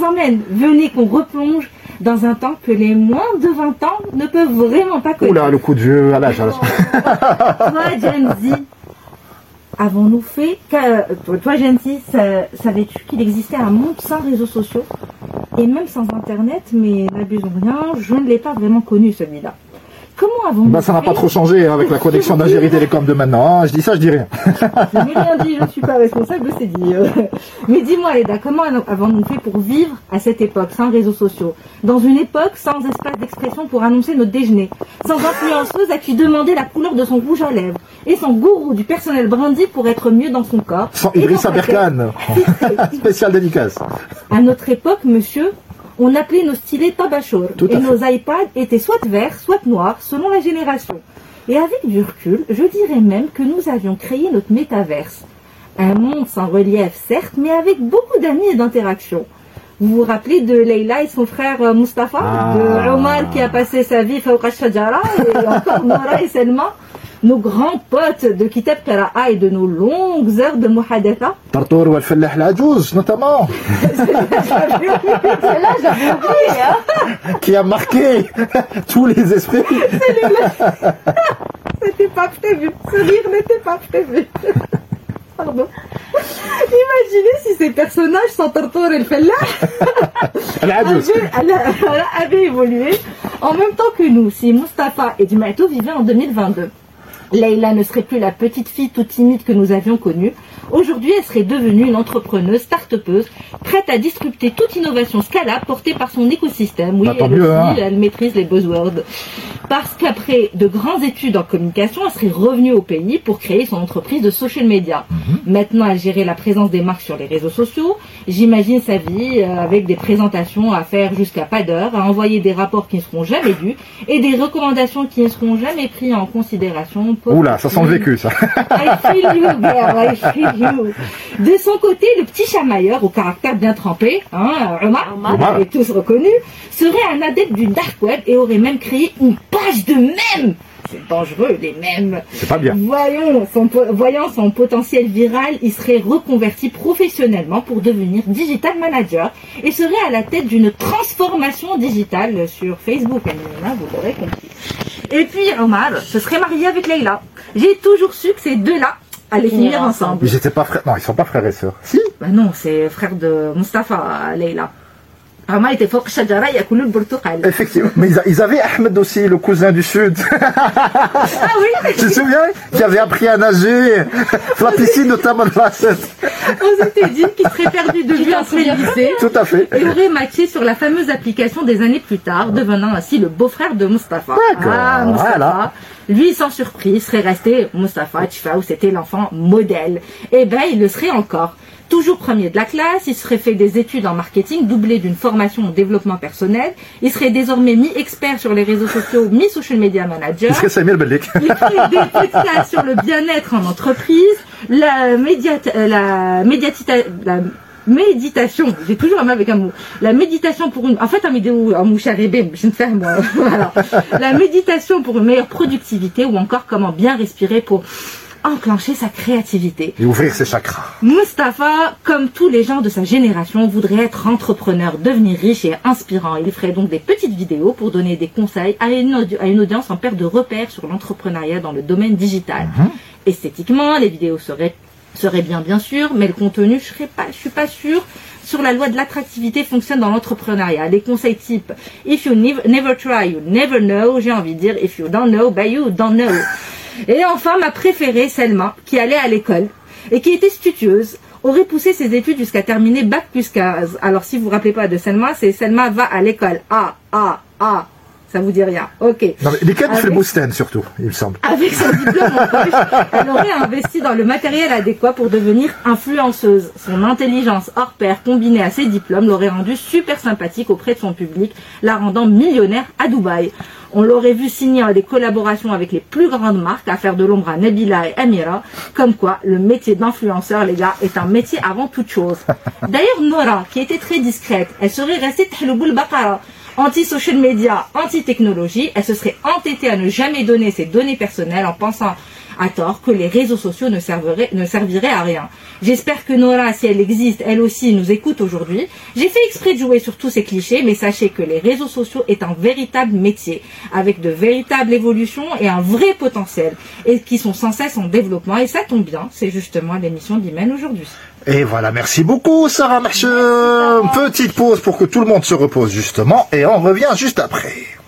vous emmène. Venez qu'on replonge dans un temps que les moins de 20 ans ne peuvent vraiment pas connaître. Oula, le coup de vieux à l'âge. Toi, Gen Z, avons-nous fait... que- Toi, Gen Z, savais-tu qu'il existait un monde sans réseaux sociaux et même sans Internet, mais n'abusons rien, je ne l'ai pas vraiment connu celui-là. Avons-nous Bah, ça n'a pas trop changé hein, avec la connexion d'Algérie Télécom de maintenant. hein. Je dis ça, je dis rien. Je n'ai rien dit, je ne suis pas responsable, c'est dit. euh. Mais dis-moi, Leda, comment avons-nous fait pour vivre à cette époque, sans réseaux sociaux Dans une époque sans espace d'expression pour annoncer notre déjeuner, sans influenceuse à qui demander la couleur de son rouge à lèvres, et sans gourou du personnel brandy pour être mieux dans son corps. Sans Idrissa. Berkane. Spécial dédicace. À notre époque, monsieur, on appelait nos stylets tabachour. Et nos iPads étaient soit verts, soit noirs, selon la génération. Et avec du recul, je dirais même que nous avions créé notre métaverse. Un monde sans relief, certes, mais avec beaucoup d'amis et d'interactions. Vous vous rappelez de Leila et son frère euh, Mustapha Ah. De Omar qui a passé sa vie Fawqa Shajara et encore Nora et Selma nos grands potes de Kitab Qara'a et de nos longues heures de muhadatha Tartour ou Al-Fallah Lajouz, notamment, Celle-là, oublié, hein qui a marqué tous les esprits. C'était pas prévu. Ce rire n'était pas prévu. Pardon. Imaginez si ces personnages sans Tortor et le Fellah avaient, évolué en même temps que nous. Si Mustapha et Dimaito vivaient en 2022. Leïla ne serait plus la petite fille toute timide que nous avions connue. Aujourd'hui, elle serait devenue une entrepreneuse, start-upeuse, prête à disrupter toute innovation scalable portée par son écosystème. Oui, Bah, elle mieux, aussi, hein. elle maîtrise les buzzwords. Parce qu'après de grandes études en communication, elle serait revenue au pays pour créer son entreprise de social media. Mhm. Maintenant, elle gérait la présence des marques sur les réseaux sociaux. J'imagine sa vie euh, avec des présentations à faire jusqu'à pas d'heure, à envoyer des rapports qui ne seront jamais lus et des recommandations qui ne seront jamais prises en considération. Oula, ça sent le vécu, ça. I feel you, girl, I feel. De son côté, le petit chamailleur au caractère bien trempé, hein, Omar, Omar. vous l'avez tous reconnu, serait un adepte du dark web et aurait même créé une page de mèmes. C'est dangereux, les mèmes. C'est pas bien. Voyons son, po- voyant son potentiel viral, il serait reconverti professionnellement pour devenir digital manager et serait à la tête d'une transformation digitale sur Facebook. Amina, vous l'aurez compris. Et puis Omar se serait marié avec Leïla. J'ai toujours su que ces deux-là allaient finir Finir ensemble. Ils étaient pas frères. Non, ils sont pas frères et sœurs. Si. Bah non, c'est frère de Mustapha, Leïla. Omar était fort shajara, yakulu le burtuqal. Effectivement. Mais ils, a- avaient Ahmed aussi, le cousin du Sud. Ah oui, tu te souviens? Qui avait appris à nager la piscine de Taman. on s'était dit qu'il serait perdu de vue après le lycée. Tout à fait. et aurait matché sur la fameuse application des années plus tard, devenant ainsi le beau-frère de Mustapha. Ah, Mustapha. voilà. Lui, sans surprise, serait resté Mustapha Tchifaou, c'était l'enfant modèle. Eh ben, il le serait encore. Toujours premier de la classe, il serait fait des études en marketing, doublé d'une formation en développement personnel. Il serait désormais mi-expert sur les réseaux sociaux, mi-social media manager. Ils seraient Samuel Bellik. Il fait des podcasts sur le bien-être en entreprise, la, médiat- euh, la, médiatita- la méditation, j'ai toujours un mal avec un mot, la méditation pour une, en fait un vidéo, un je ne fais moi, voilà. La méditation pour une meilleure productivité ou encore comment bien respirer pour enclencher sa créativité. Et ouvrir ses chakras. Mustapha, comme tous les gens de sa génération, voudrait être entrepreneur, devenir riche et inspirant. Il ferait donc des petites vidéos pour donner des conseils à une, audi- à une audience en perte de repères sur l'entrepreneuriat dans le domaine digital. Esthétiquement, les vidéos seraient, bien bien sûr, mais le contenu, je serais pas, je suis pas sûre sur la loi de l'attractivité fonctionne dans l'entrepreneuriat. Les conseils type If you nev- never try, you never know. J'ai envie de dire If you don't know, bah you don't know. Et enfin, ma préférée, Selma, qui allait à l'école et qui était studieuse, aurait poussé ses études jusqu'à terminer Bac plus 15. Alors, si vous vous rappelez pas de Selma, c'est Selma va à l'école. Ah, ah, ah. Ça vous dit rien. Ok. Non, mais lesquels Avec- fait le Bousten, surtout, il me semble. Avec son diplôme en poche, elle aurait investi dans le matériel adéquat pour devenir influenceuse. Son intelligence hors pair combinée à ses diplômes l'aurait rendue super sympathique auprès de son public, la rendant millionnaire à Dubaï. On l'aurait vu signer des collaborations avec les plus grandes marques, à faire de l'ombre à Nabila et Amira. Comme quoi, le métier d'influenceur, les gars, est un métier avant toute chose. D'ailleurs, Nora, qui était très discrète, elle serait restée Tahlouboul Bakara anti-social media, anti-technologie, elle se serait entêtée à ne jamais donner ses données personnelles en pensant à tort que les réseaux sociaux ne serviraient, ne serviraient à rien. J'espère que Nora, si elle existe, elle aussi nous écoute aujourd'hui. J'ai fait exprès de jouer sur tous ces clichés, mais sachez que les réseaux sociaux est un véritable métier, avec de véritables évolutions et un vrai potentiel, et qui sont sans cesse en développement. Et ça tombe bien, c'est justement l'émission d'Imen aujourd'hui. Et voilà, merci beaucoup Sarah Marche. Petite pause pour que tout le monde se repose justement, et on revient juste après.